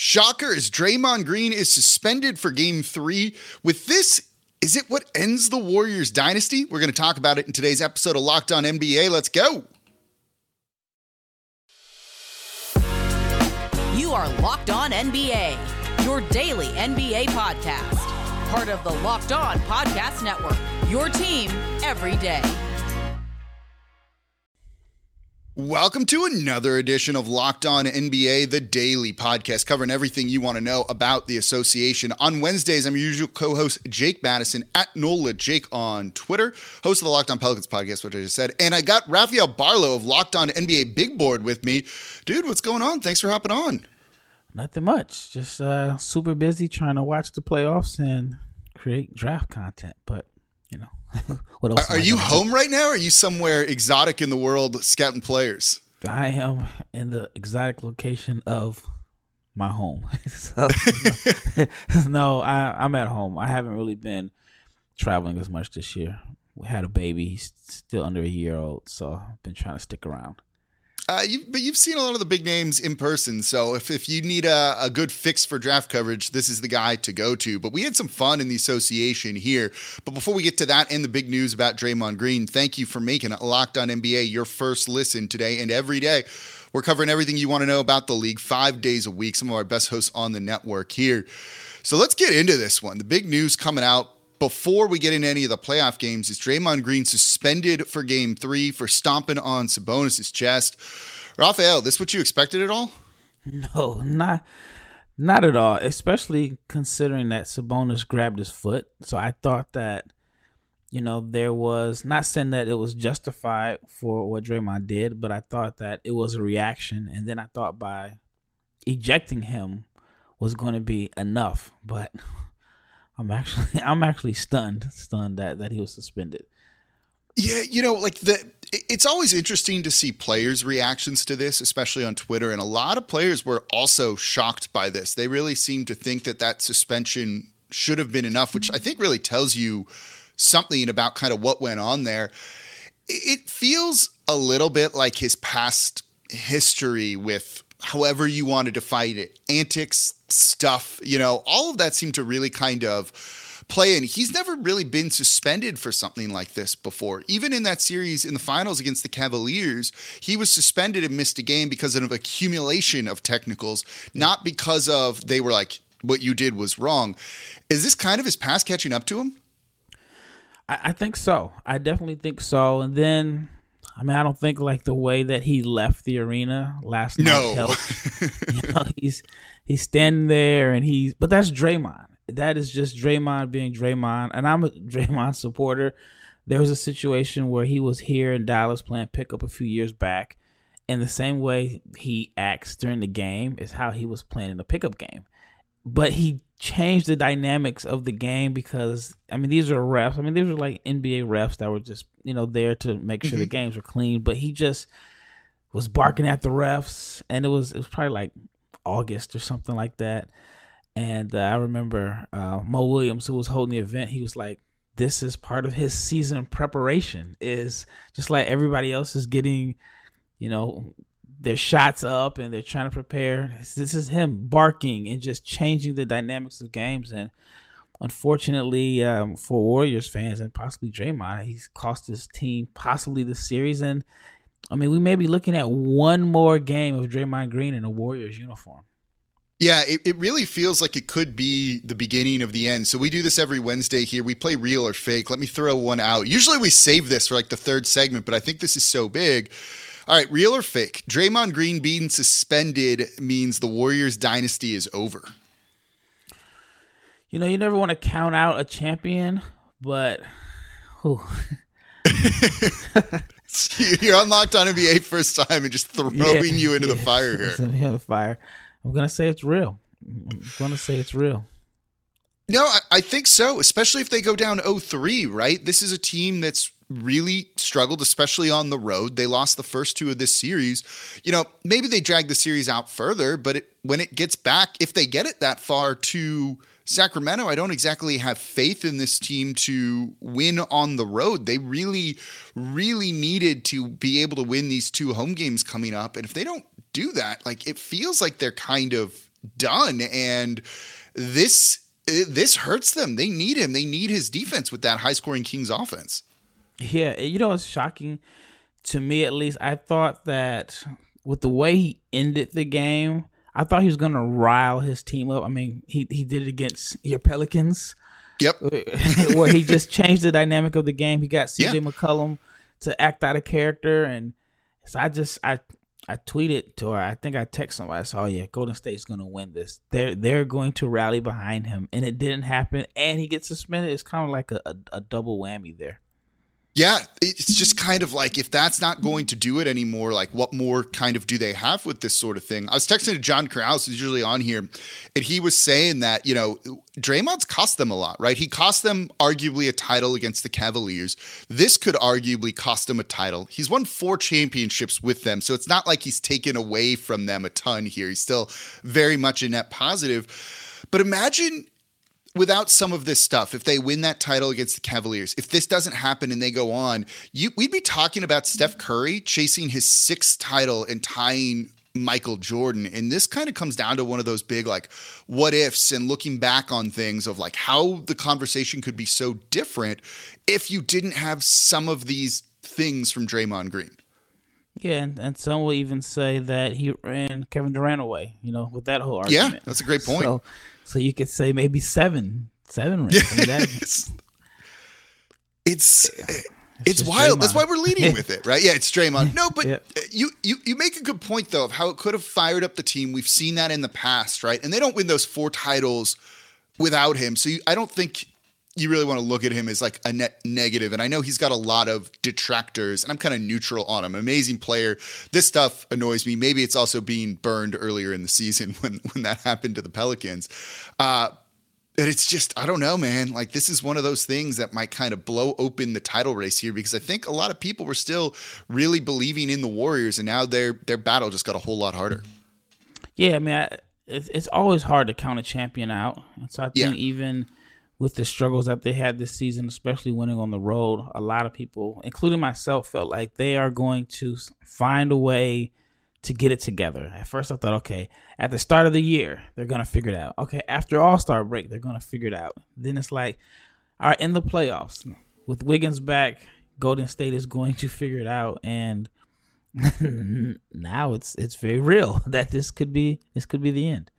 Shocker is Draymond Green is suspended for game three. With this, is it what ends the Warriors dynasty? We're going to talk about it in today's episode of Locked On NBA. Let's go. You are Locked On NBA, your daily NBA podcast. Part of the Locked On Podcast Network, your team every day. Welcome to another edition of Locked On NBA, the daily podcast covering everything you want to know about the association. On Wednesdays, I'm your usual co-host Jake Madison at NOLA Jake on Twitter, host of the Locked On Pelicans podcast, which I just said, and I got Rafael Barlowe of Locked On NBA Big Board with me. Dude, what's going on? Thanks for hopping on. Nothing much. Just uh, super busy trying to watch the playoffs and create draft content, but you know. what else? Are, are you home do? right now? Or are you somewhere exotic in the world scouting players? I am in the exotic location of my home. so, no, I, I'm at home. I haven't really been traveling as much this year. We had a baby. He's still under a year old, so I've been trying to stick around. Uh, you, but you've seen a lot of the big names in person, so if, if you need a, a good fix for draft coverage, this is the guy to go to. But we had some fun in the association here. But before we get to that and the big news about Draymond Green, thank you for making Locked On NBA your first listen today and every day. We're covering everything you want to know about the league five days a week. Some of our best hosts on the network here. So let's get into this one. The big news coming out before we get into any of the playoff games, is Draymond Green suspended for game three for stomping on Sabonis' chest. Rafael, this what you expected at all? No, not not at all. Especially considering that Sabonis grabbed his foot. So I thought that, you know, there was not saying that it was justified for what Draymond did, but I thought that it was a reaction. And then I thought by ejecting him was going to be enough. But I'm actually I'm actually stunned, stunned that that he was suspended. Yeah, you know, like the it's always interesting to see players' reactions to this, especially on Twitter. And a lot of players were also shocked by this. They really seem to think that that suspension should have been enough, which I think really tells you something about kind of what went on there. It feels a little bit like his past history with however you wanted to fight it, antics, stuff, you know, all of that seemed to really kind of play in. He's never really been suspended for something like this before. Even in that series in the finals against the Cavaliers, he was suspended and missed a game because of accumulation of technicals, not because of they were like, what you did was wrong. Is this kind of his past catching up to him? I, I think so. I definitely think so. And then I mean, I don't think like the way that he left the arena last night no. helped. you know, he's he's standing there and he's but that's Draymond. That is just Draymond being Draymond, and I'm a Draymond supporter. There was a situation where he was here in Dallas playing pickup a few years back, and the same way he acts during the game is how he was playing in the pickup game. But he changed the dynamics of the game because I mean these are refs. I mean these are like NBA refs that were just you know there to make sure mm-hmm. the games were clean. But he just was barking at the refs, and it was it was probably like August or something like that. And uh, I remember uh, Mo Williams, who was holding the event, he was like, "This is part of his season preparation. Is just like everybody else is getting, you know, their shots up and they're trying to prepare. This is him barking and just changing the dynamics of games. And unfortunately, um, for Warriors fans and possibly Draymond, he's cost his team possibly the series. And I mean, we may be looking at one more game of Draymond Green in a Warriors uniform. Yeah, it, it really feels like it could be the beginning of the end. So we do this every Wednesday here. We play real or fake. Let me throw one out. Usually we save this for like the third segment, but I think this is so big. All right, real or fake? Draymond Green being suspended means the Warriors dynasty is over. You know, you never want to count out a champion, but You're unlocked on NBA first time and just throwing yeah, you into yeah. the fire here. Into the fire. I'm gonna say it's real. I'm gonna say it's real. No, I, I think so, especially if they go down 0-3, right? This is a team that's really struggled, especially on the road. They lost the first two of this series. You know, maybe they drag the series out further, but it, when it gets back, if they get it that far to Sacramento, I don't exactly have faith in this team to win on the road. They really, really needed to be able to win these two home games coming up. And if they don't do that, like it feels like they're kind of done. And this this hurts them. They need him. They need his defense with that high scoring Kings offense. Yeah, you know it's shocking to me at least. I thought that with the way he ended the game, I thought he was gonna rile his team up. I mean, he he did it against your Pelicans. Yep. where he just changed the dynamic of the game. He got CJ yeah. McCollum to act out of character, and so I just I I tweeted to her. I think I texted somebody. I said, "Oh yeah, Golden State's going to win this. They're they're going to rally behind him," and it didn't happen. And he gets suspended. It's kind of like a, a, a double whammy there. Yeah, it's just kind of like if that's not going to do it anymore, like what more kind of do they have with this sort of thing? I was texting to John Krause, who's usually on here, and he was saying that, you know, Draymond's cost them a lot, right? He cost them arguably a title against the Cavaliers. This could arguably cost him a title. He's won four championships with them, so it's not like he's taken away from them a ton here. He's still very much a net positive. But imagine without some of this stuff, if they win that title against the Cavaliers, if this doesn't happen and they go on, you, we'd be talking about Steph Curry chasing his sixth title and tying Michael Jordan. And this kind of comes down to one of those big, like, what ifs and looking back on things of like how the conversation could be so different if you didn't have some of these things from Draymond Green. Yeah, and, and some will even say that he ran Kevin Durant away, you know, with that whole argument. Yeah, that's a great point. So, so you could say maybe seven, seven rings. Yeah. I mean, that, it's it's, eh, it's wild. Draymond. That's why we're leading with it, right? Yeah, it's Draymond. No, but yeah. Eh, you you you make a good point though of how it could have fired up the team. We've seen that in the past, right? And they don't win those four titles without him. So you, I don't think you really want to look at him as like a net negative. And I know he's got a lot of detractors, and I'm kind of neutral on him. Amazing player. This stuff annoys me. Maybe it's also being burned earlier in the season when when that happened to the Pelicans. Uh, but it's just I don't know, man. Like this is one of those things that might kind of blow open the title race here because I think a lot of people were still really believing in the Warriors, and now their their battle just got a whole lot harder. Yeah, I mean, I, it's it's always hard to count a champion out, and so I think yeah. even with the struggles that they had this season, especially winning on the road, a lot of people, including myself, felt like they are going to find a way to get it together. At first, I thought, okay, at the start of the year, they're going to figure it out. Okay, after All Star break, they're going to figure it out. Then it's like, all right, in the playoffs, with Wiggins back, Golden State is going to figure it out. And now it's it's very real that this could be this could be the end.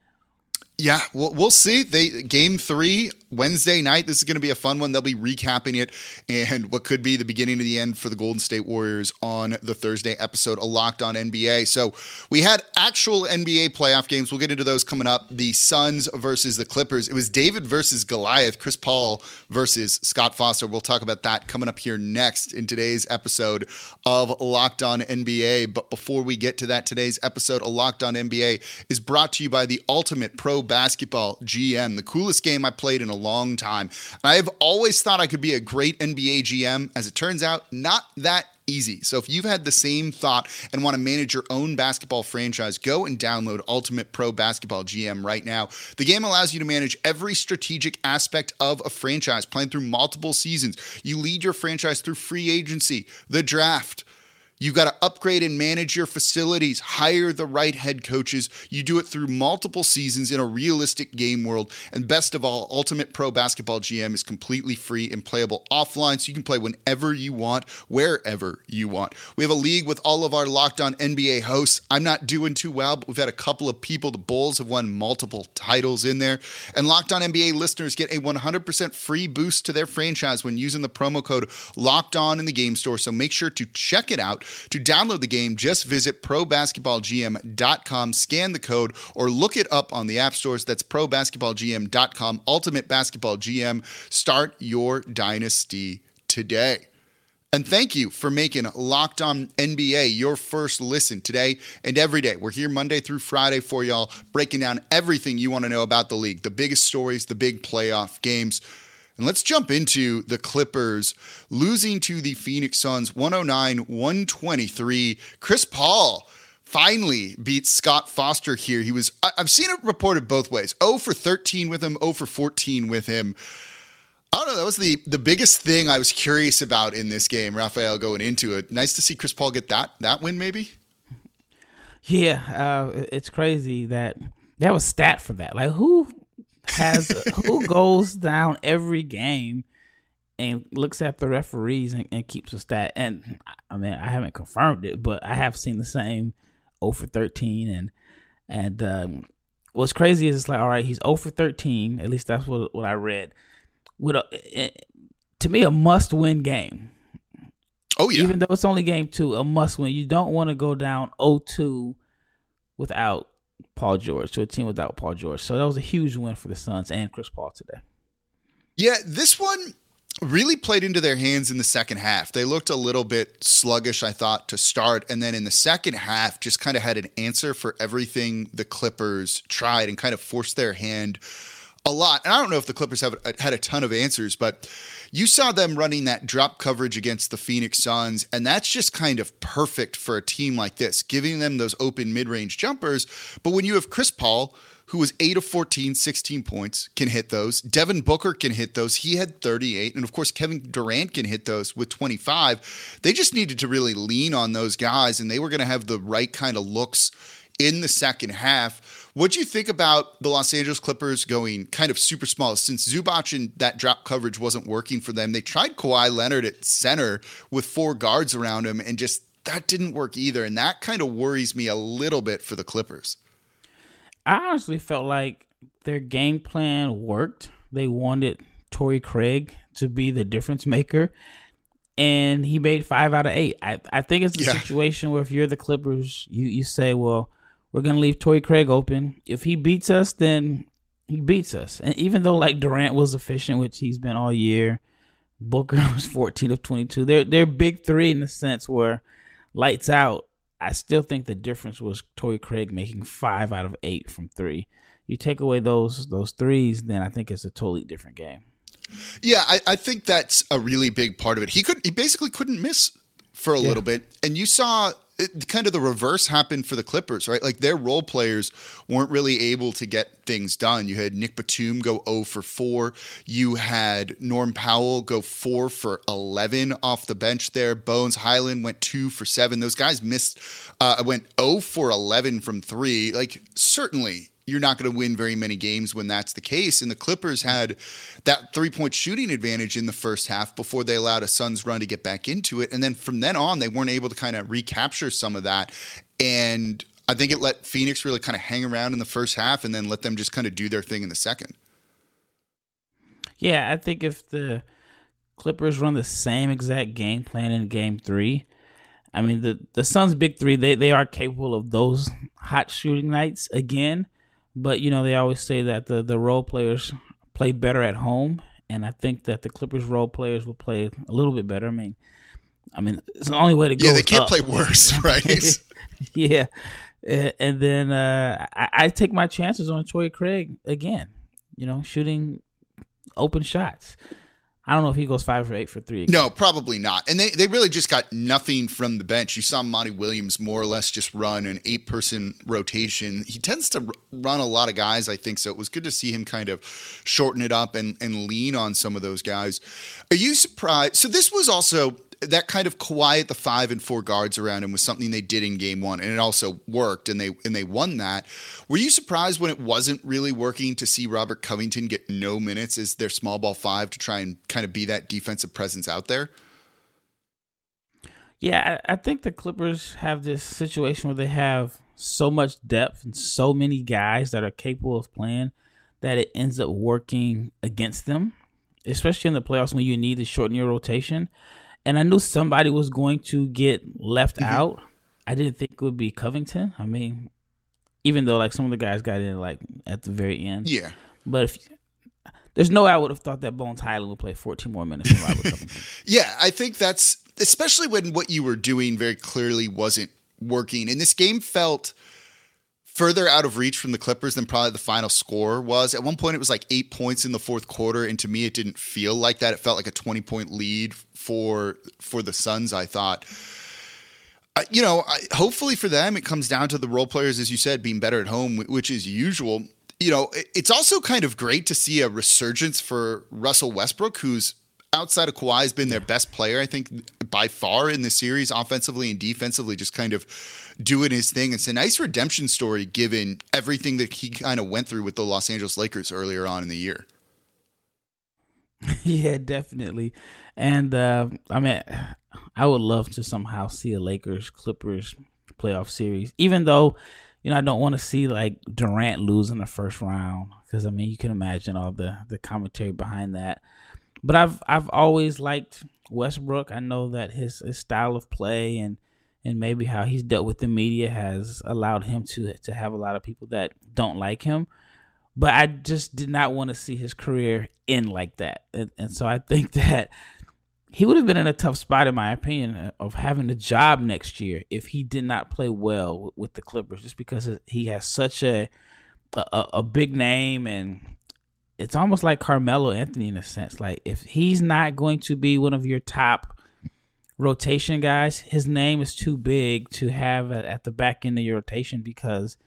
Yeah, we'll, we'll see. They game three Wednesday night. This is going to be a fun one. They'll be recapping it and what could be the beginning of the end for the Golden State Warriors on the Thursday episode of Locked On NBA. So we had actual NBA playoff games. We'll get into those coming up. The Suns versus the Clippers. It was David versus Goliath. Chris Paul versus Scott Foster. We'll talk about that coming up here next in today's episode of Locked On NBA. But before we get to that, today's episode of Locked On NBA is brought to you by the Ultimate Pro basketball GM, the coolest game I played in a long time. I've always thought I could be a great NBA GM. As it turns out, not that easy. So if you've had the same thought and want to manage your own basketball franchise, go and download Ultimate Pro Basketball GM right now. The game allows you to manage every strategic aspect of a franchise, playing through multiple seasons. You lead your franchise through free agency, the draft, You've got upgrade and manage your facilities, hire the right head coaches. You do it through multiple seasons in a realistic game world. And best of all, Ultimate Pro Basketball GM is completely free and playable offline, so you can play whenever you want, wherever you want. We have a league with all of our locked on NBA hosts. I'm not doing too well, but we've had a couple of people. The Bulls have won multiple titles in there. And locked on NBA listeners get a 100% free boost to their franchise when using the promo code locked on in the game store. So make sure to check it out. To download the game, just visit probasketballgm.com, scan the code, or look it up on the app stores. That's probasketballgm.com. Ultimate Basketball GM. Start your dynasty today. And thank you for making Locked On NBA your first listen today and every day. We're here Monday through Friday for y'all, breaking down everything you want to know about the league, the biggest stories, the big playoff games. And let's jump into the Clippers losing to the Phoenix Suns 109 123. Chris Paul finally beats Scott Foster here. He was, I've seen it reported both ways 0 for 13 with him, 0 for 14 with him. I don't know. That was the the biggest thing I was curious about in this game, Rafael, going into it. Nice to see Chris Paul get that that win, maybe. Yeah, uh, it's crazy that that was stat for that. Like who has who goes down every game and looks at the referees and, and, keeps a stat. And I mean, I haven't confirmed it, but I have seen the same 0 for 13. And and um, what's crazy is it's like, all right, he's 0 for 13. At least that's what what I read. With a, it, eh, to me, a must win game. Oh yeah. Even though it's only game two, a must win. You don't want to go down 0-2 without Paul George to a team without Paul George. So that was a huge win for the Suns and Chris Paul today. Yeah, this one really played into their hands in the second half. They looked a little bit sluggish, I thought, to start. And then in the second half, just kind of had an answer for everything the Clippers tried and kind of forced their hand a lot. And I don't know if the Clippers have uh, had a ton of answers, but you saw them running that drop coverage against the Phoenix Suns. And that's just kind of perfect for a team like this, giving them those open mid range jumpers. But when you have Chris Paul, who was 8 of 14, 16 points, can hit those. Devin Booker can hit those. He had 38. And of course, Kevin Durant can hit those with 25. They just needed to really lean on those guys, and they were going to have the right kind of looks in the second half. What do you think about the Los Angeles Clippers going kind of super small? Since Zubac and that drop coverage wasn't working for them, they tried Kawhi Leonard at center with four guards around him, and just that didn't work either. And that kind of worries me a little bit for the Clippers. I honestly felt like their game plan worked. They wanted Torrey Craig to be the difference maker, and he made five out of eight. I, I think it's a yeah. situation where if you're the Clippers, you, you say, well, we're gonna leave Torrey Craig open. If he beats us, then he beats us. And even though like Durant was efficient, which he's been all year, Booker was 14 of 22. They're they're big three in the sense where lights out I still think the difference was Torrey Craig making five out of eight from three. You take away those those threes, then I think it's a totally different game. Yeah, I, I think that's a really big part of it. He could he basically couldn't miss for a yeah. little bit, and you saw it, kind of the reverse happened for the Clippers, right? Like their role players weren't really able to get things done. You had Nick Batum go 0 for 4. You had Norm Powell go 4 for 11 off the bench there. Bones Hyland went 2 for 7. Those guys missed, uh, went 0 for 11 from 3. Like, certainly you're not going to win very many games when that's the case. And the Clippers had that three point shooting advantage in the first half before they allowed a Suns run to get back into it. And then from then on, they weren't able to kind of recapture some of that. And I think it let Phoenix really kind of hang around in the first half and then let them just kind of do their thing in the second. Yeah, I think if the Clippers run the same exact game plan in game three, I mean the the Suns' big three, they they are capable of those hot shooting nights again. But you know, they always say that the the role players play better at home, and I think that the Clippers role players will play a little bit better. I mean, I mean, it's the only way to go. Yeah, they can't up. play worse, right? yeah, and then uh, I, I, take my chances on Torrey Craig again. You know, shooting open shots. I don't know if he goes five or eight for three. Again. No, probably not. And they, they really just got nothing from the bench. You saw Monty Williams more or less just run an eight person rotation. He tends to run a lot of guys, I think. So it was good to see him kind of shorten it up and, and lean on some of those guys. Are you surprised? So this was also that kind of quiet the five and four guards around him was something they did in game one, and it also worked, and they and they won that. Were you surprised when it wasn't really working to see Robert Covington get no minutes as their small ball five to try and kind of be that defensive presence out there? Yeah, I think the Clippers have this situation where they have so much depth and so many guys that are capable of playing that it ends up working against them, especially in the playoffs when you need to shorten your rotation and I knew somebody was going to get left mm-hmm. out. I didn't think it would be Covington. I mean, even though like some of the guys got in like at the very end. Yeah. But if there's no way I would have thought that Bones Hyland would play 14 more minutes than Robert Covington. yeah, I think that's especially when what you were doing very clearly wasn't working. And this game felt further out of reach from the Clippers than probably the final score was. At one point, it was like eight points in the fourth quarter, and to me, it didn't feel like that. It felt like a twenty point lead for for the Suns. I thought. You know, I, hopefully for them, it comes down to the role players, as you said, being better at home, which is usual. You know, it's also kind of great to see a resurgence for Russell Westbrook, who's outside of Kawhi has been their best player, I think, by far in the series, offensively and defensively, just kind of doing his thing. It's a nice redemption story given everything that he kind of went through with the Los Angeles Lakers earlier on in the year. yeah, definitely. And uh, I mean, I would love to somehow see a Lakers Clippers playoff series, even though you know I don't want to see like Durant lose in the first round because I mean you can imagine all the the commentary behind that. But I've I've always liked Westbrook. I know that his, his style of play and and maybe how he's dealt with the media has allowed him to to have a lot of people that don't like him. But I just did not want to see his career end like that, and, and so I think that he would have been in a tough spot, in my opinion, of having a job next year if he did not play well with the Clippers, just because he has such a a, a big name and it's almost like Carmelo Anthony in a sense. Like if he's not going to be one of your top rotation guys, his name is too big to have at the back end of your rotation because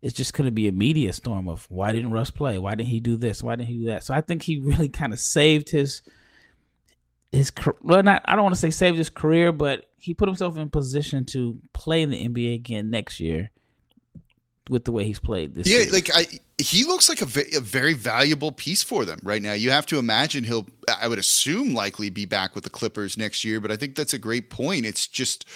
it's just going to be a media storm of why didn't Russ play? Why didn't he do this? Why didn't he do that? So I think he really kind of saved his his well not I don't want to say saved his career, but he put himself in position to play in the NBA again next year with the way he's played this. Year. Yeah, series. like I he looks like a, a, very valuable piece for them right now. You have to imagine he'll I would assume likely be back with the Clippers next year, but I think that's a great point. It's just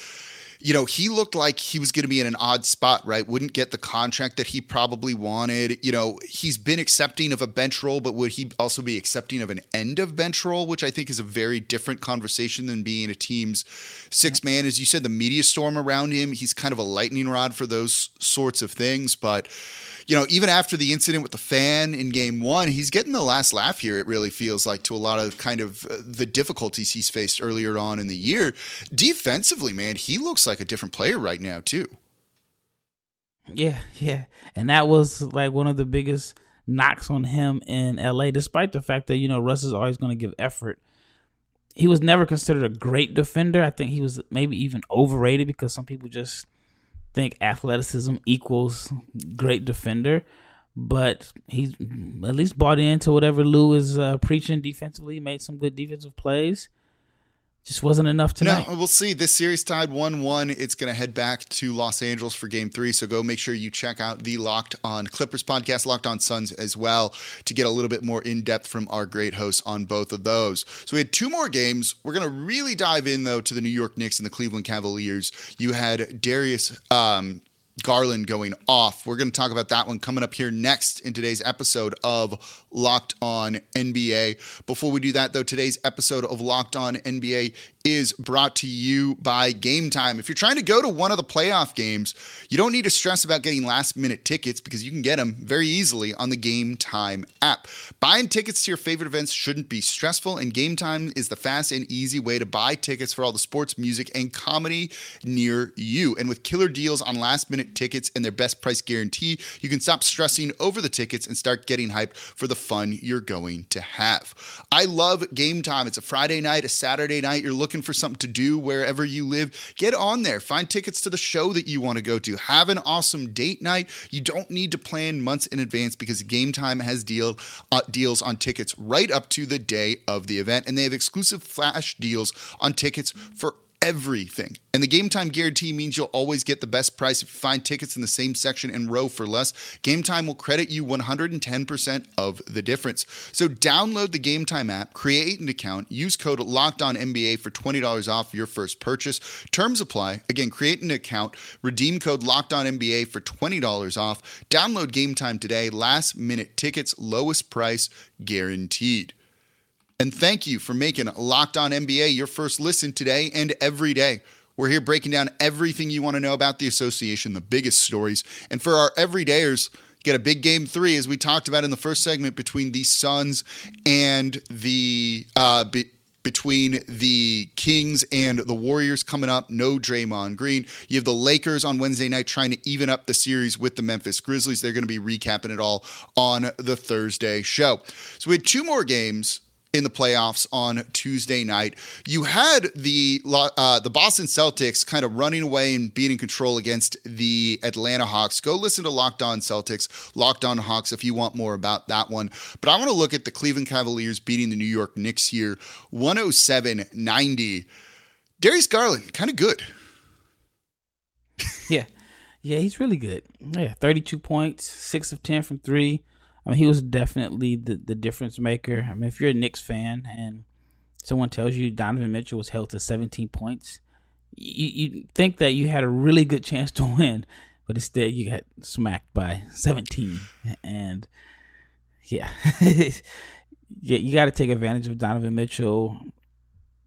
you know, he looked like he was going to be in an odd spot, right? Wouldn't get the contract that he probably wanted. You know, he's been accepting of a bench role, but would he also be accepting of an end of bench role, which I think is a very different conversation than being a team's six man. As you said, the media storm around him, he's kind of a lightning rod for those sorts of things. But, you know, even after the incident with the fan in game one, he's getting the last laugh here, it really feels like, to a lot of kind of uh, the difficulties he's faced earlier on in the year. Defensively, man, he looks like a different player right now, too. Yeah, yeah. And that was like one of the biggest knocks on him in LA, despite the fact that, you know, Russ is always going to give effort. He was never considered a great defender. I think he was maybe even overrated because some people just think athleticism equals great defender, but he's at least bought into whatever Lou is uh, preaching defensively. Made some good defensive plays just wasn't enough tonight. No, we'll see. This series tied 1 1. It's going to head back to Los Angeles for game three. So go make sure you check out the Locked On Clippers podcast, Locked On Suns as well, to get a little bit more in depth from our great hosts on both of those. So we had two more games. We're going to really dive in, though, to the New York Knicks and the Cleveland Cavaliers. You had Darius um, Garland going off. We're going to talk about that one coming up here next in today's episode of Locked On NBA. Before we do that, though, today's episode of Locked On NBA is brought to you by Game Time. If you're trying to go to one of the playoff games, you don't need to stress about getting last minute tickets because you can get them very easily on the Game Time app. Buying tickets to your favorite events shouldn't be stressful, and Game Time is the fast and easy way to buy tickets for all the sports, music, and comedy near you. And with killer deals on last minute tickets and their best price guarantee, you can stop stressing over the tickets and start getting hyped for the fun you're going to have. I love Game Time. It's a Friday night, a Saturday night. You're looking for something to do wherever you live. Get on there. Find tickets to the show that you want to go to. Have an awesome date night. You don't need to plan months in advance because Game Time has deal uh, deals on tickets right up to the day of the event, and they have exclusive flash deals on tickets for everything. And the game time guarantee means you'll always get the best price if you find tickets in the same section and row for less. Game time will credit you 110% of the difference. So download the Game Time app, create an account, use code LOCKEDONNBA for $20 off your first purchase. Terms apply. Again, create an account, redeem code LOCKEDONNBA for $20 off. Download Game Time today. Last minute tickets, lowest price guaranteed. And thank you for making Locked On NBA your first listen today and every day. We're here breaking down everything you want to know about the association, the biggest stories. And for our everydayers, get a big game three, as we talked about in the first segment, between the Suns and the uh, be- between the Kings and the Warriors coming up. No Draymond Green. You have the Lakers on Wednesday night trying to even up the series with the Memphis Grizzlies. They're going to be recapping it all on the Thursday show. So we had two more games in the playoffs on Tuesday night. You had the uh, the Boston Celtics kind of running away and being in control against the Atlanta Hawks. Go listen to Locked On Celtics, Locked On Hawks if you want more about that one. But I want to look at the Cleveland Cavaliers beating the New York Knicks here 107-90. Darius Garland, kind of good. yeah. Yeah, he's really good. Yeah, 32 points, 6 of 10 from 3. I mean, he was definitely the, the difference maker. I mean, if you're a Knicks fan and someone tells you Donovan Mitchell was held to 17 points, you, you think that you had a really good chance to win, but instead you got smacked by 17. And yeah, yeah, you got to take advantage of Donovan Mitchell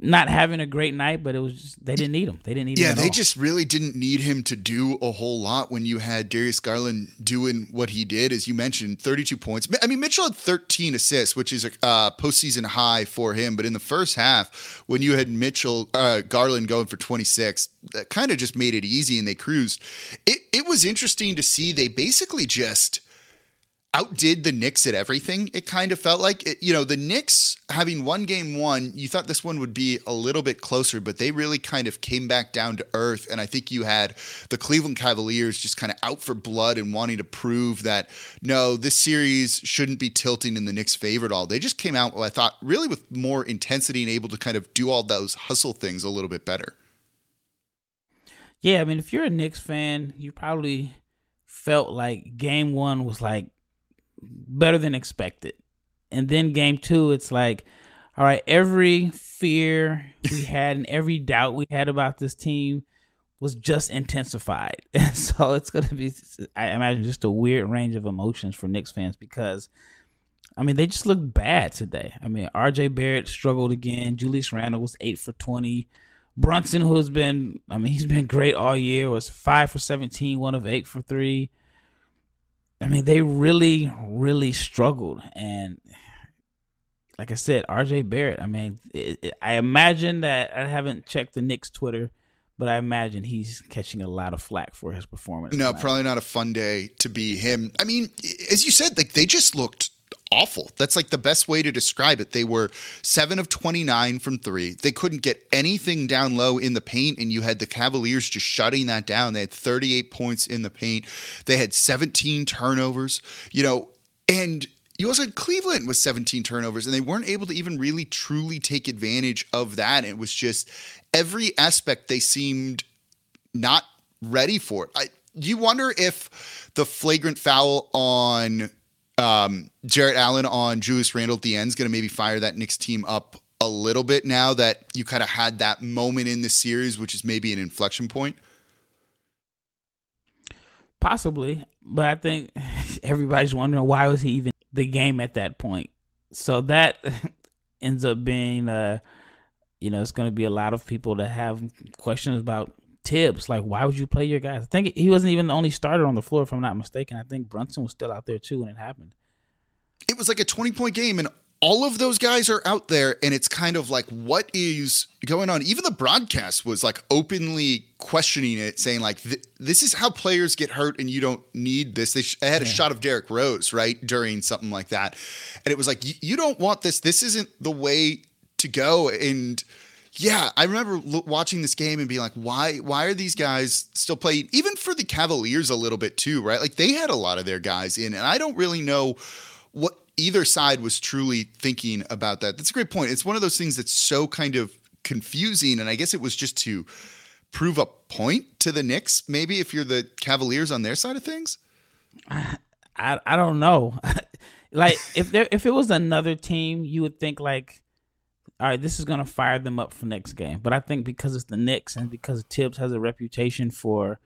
not having a great night, but it was just, they didn't need him. They didn't need yeah, him. Yeah, they all. just really didn't need him to do a whole lot when you had Darius Garland doing what he did, as you mentioned, 32 points. I mean, Mitchell had 13 assists, which is a uh, postseason high for him. But in the first half, when you had Mitchell uh, Garland going for 26, that kind of just made it easy and they cruised. It it was interesting to see they basically just outdid the Knicks at everything. It kind of felt like it, you know the Knicks having one game one. You thought this one would be a little bit closer, but they really kind of came back down to earth. And I think you had the Cleveland Cavaliers just kind of out for blood and wanting to prove that no, this series shouldn't be tilting in the Knicks' favor at all. They just came out, I thought, really with more intensity and able to kind of do all those hustle things a little bit better. Yeah, I mean, if you're a Knicks fan, you probably felt like game one was like better than expected. And then game two, it's like, all right, every fear we had and every doubt we had about this team was just intensified. And so it's going to be, I imagine, just a weird range of emotions for Knicks fans because, I mean, they just looked bad today. I mean, RJ Barrett struggled again. Julius Randle was eight for 20. Brunson, who's been, I mean, he's been great all year, was five for 17, one of eight for three. I mean, they really, really struggled. And like I said, RJ Barrett, I mean, it, it, I imagine that I haven't checked the Knicks Twitter, but I imagine he's catching a lot of flack for his performance. No, tonight. probably not a fun day to be him. I mean, as you said, like they just looked awful. That's like the best way to describe it. They were seven of 29 from three. They couldn't get anything down low in the paint, and you had the Cavaliers just shutting that down. They had 38 points in the paint, they had 17 turnovers, you know, and you also had Cleveland with 17 turnovers, and they weren't able to even really truly take advantage of that. It was just every aspect they seemed not ready for it. I, you wonder if the flagrant foul on um, Jarrett Allen on Julius Randle at the end is going to maybe fire that Knicks team up a little bit now that you kind of had that moment in the series, which is maybe an inflection point? Possibly, but I think everybody's wondering why was he even the game at that point. So that ends up being, uh, you know, it's going to be a lot of people that have questions about Thibs. Like, why would you play your guys? I think he wasn't even the only starter on the floor, if I'm not mistaken. I think Brunson was still out there too when it happened. It was like a 20 point game, and all of those guys are out there, and it's kind of like, what is going on? Even the broadcast was like openly questioning it, saying like, "This is how players get hurt, and you don't need this." They had a yeah. shot of Derrick Rose right during something like that, and it was like, "You don't want this. This isn't the way to go." And yeah, I remember watching this game and being like, why why are these guys still playing? Even for the Cavaliers a little bit too, right? Like they had a lot of their guys in, and I don't really know what either side was truly thinking about that. That's a great point. It's one of those things that's so kind of confusing, and I guess it was just to prove a point to the Knicks. Maybe if you're the Cavaliers on their side of things. I I, I don't know. like if there if it was another team, you would think like all right, this is gonna fire them up for next game. But I think because it's the Knicks and because Thibs has a reputation for,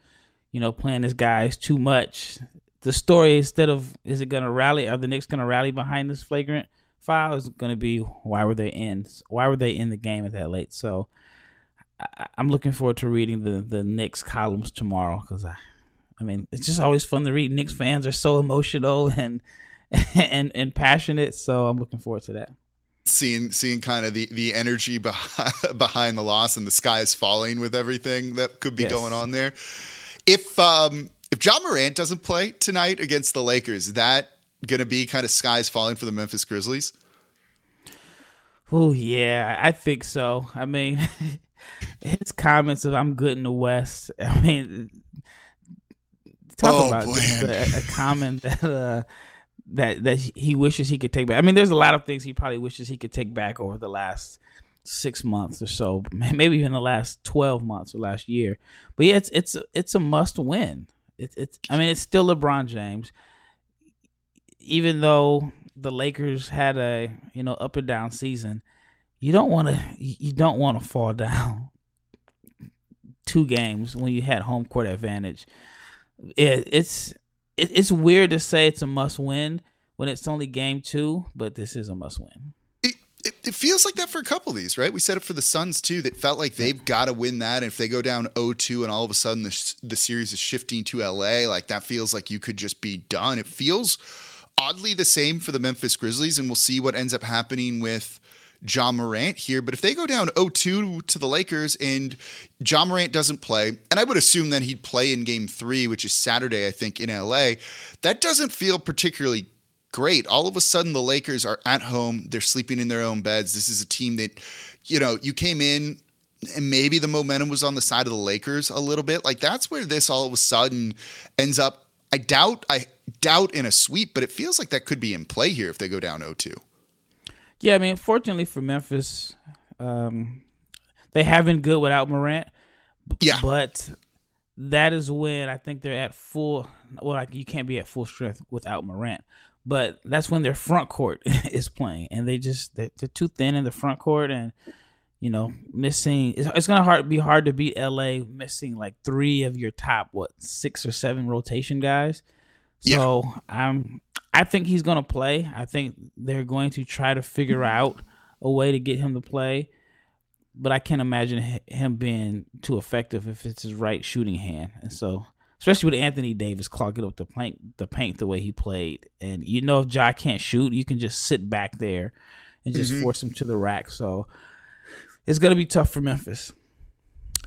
you know, playing his guys too much, the story instead of is it gonna rally? Are the Knicks gonna rally behind this flagrant foul? Is gonna be why were they in? Why were they in the game at that late? So I, am looking forward to reading the the Knicks columns tomorrow because I, I mean, it's just always fun to read. Knicks fans are so emotional and and and passionate, so I'm looking forward to that seeing seeing kind of the the energy behind, behind the loss and the sky is falling with everything that could be yes. going on there. If um if Ja Morant doesn't play tonight against the Lakers, is that going to be kind of skies falling for the Memphis Grizzlies? Oh yeah, I think so. I mean, his comments of "I'm good in the West." I mean, talk oh, about a, a, comment that uh, that that he wishes he could take back. I mean, there's a lot of things he probably wishes he could take back over the last six months or so, maybe even the last twelve months or last year. But yeah, it's it's it's a must win. It's it's. I mean, it's still LeBron James, even though the Lakers had a you know up and down season, you don't want to you don't want to fall down two games when you had home court advantage. It, it's it, it's weird to say it's a must win when it's only game two, but this is a must win. It, it, it feels like that for a couple of these, right? We said it for the Suns too. That felt like they've got to win that. And if they go down 0-2 and all of a sudden the the series is shifting to LA, like that feels like you could just be done. It feels oddly the same for the Memphis Grizzlies, and we'll see what ends up happening with Ja Morant here. But if they go down 0-2 to the Lakers and Ja Morant doesn't play, and I would assume that he'd play in game three, which is Saturday, I think, in LA, that doesn't feel particularly great. All of a sudden, the Lakers are at home. They're sleeping in their own beds. This is a team that, you know, you came in and maybe the momentum was on the side of the Lakers a little bit. Like that's where this all of a sudden ends up. I doubt, I doubt in a sweep, but it feels like that could be in play here if they go down 0-2. Yeah, I mean, fortunately for Memphis, um, they have been good without Morant. Yeah, but that is when I think they're at full. Well, like you can't be at full strength without Morant, but that's when their front court is playing, and they just they're, they're too thin in the front court, and you know, missing. It's, it's gonna hard be hard to beat LA missing like three of your top what six or seven rotation guys. So. I'm I think he's going to play. I think they're going to try to figure out a way to get him to play. But I can't imagine him being too effective if it's his right shooting hand. And so, especially with Anthony Davis clogging up the paint, the paint the way he played, and you know if Ja can't shoot, you can just sit back there and just mm-hmm. force him to the rack. So it's going to be tough for Memphis.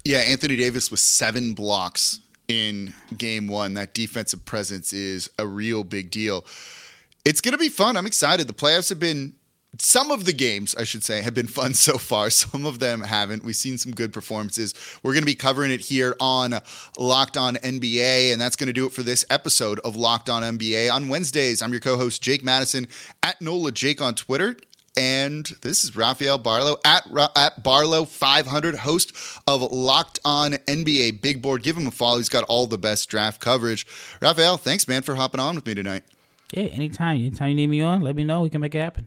Yeah, Anthony Davis with seven blocks in game one. That defensive presence is a real big deal. It's going to be fun. I'm excited. The playoffs have been some of the games, I should say, have been fun so far. Some of them haven't. We've seen some good performances. We're going to be covering it here on Locked On NBA, and that's going to do it for this episode of Locked On NBA. On Wednesdays, I'm your co-host Jake Madison at Nola Jake on Twitter. And this is Rafael Barlowe at, at Barlow 500, host of Locked On NBA Big Board. Give him a follow. He's got all the best draft coverage. Rafael, thanks, man, for hopping on with me tonight. Yeah, anytime. Anytime you need me on, let me know. We can make it happen.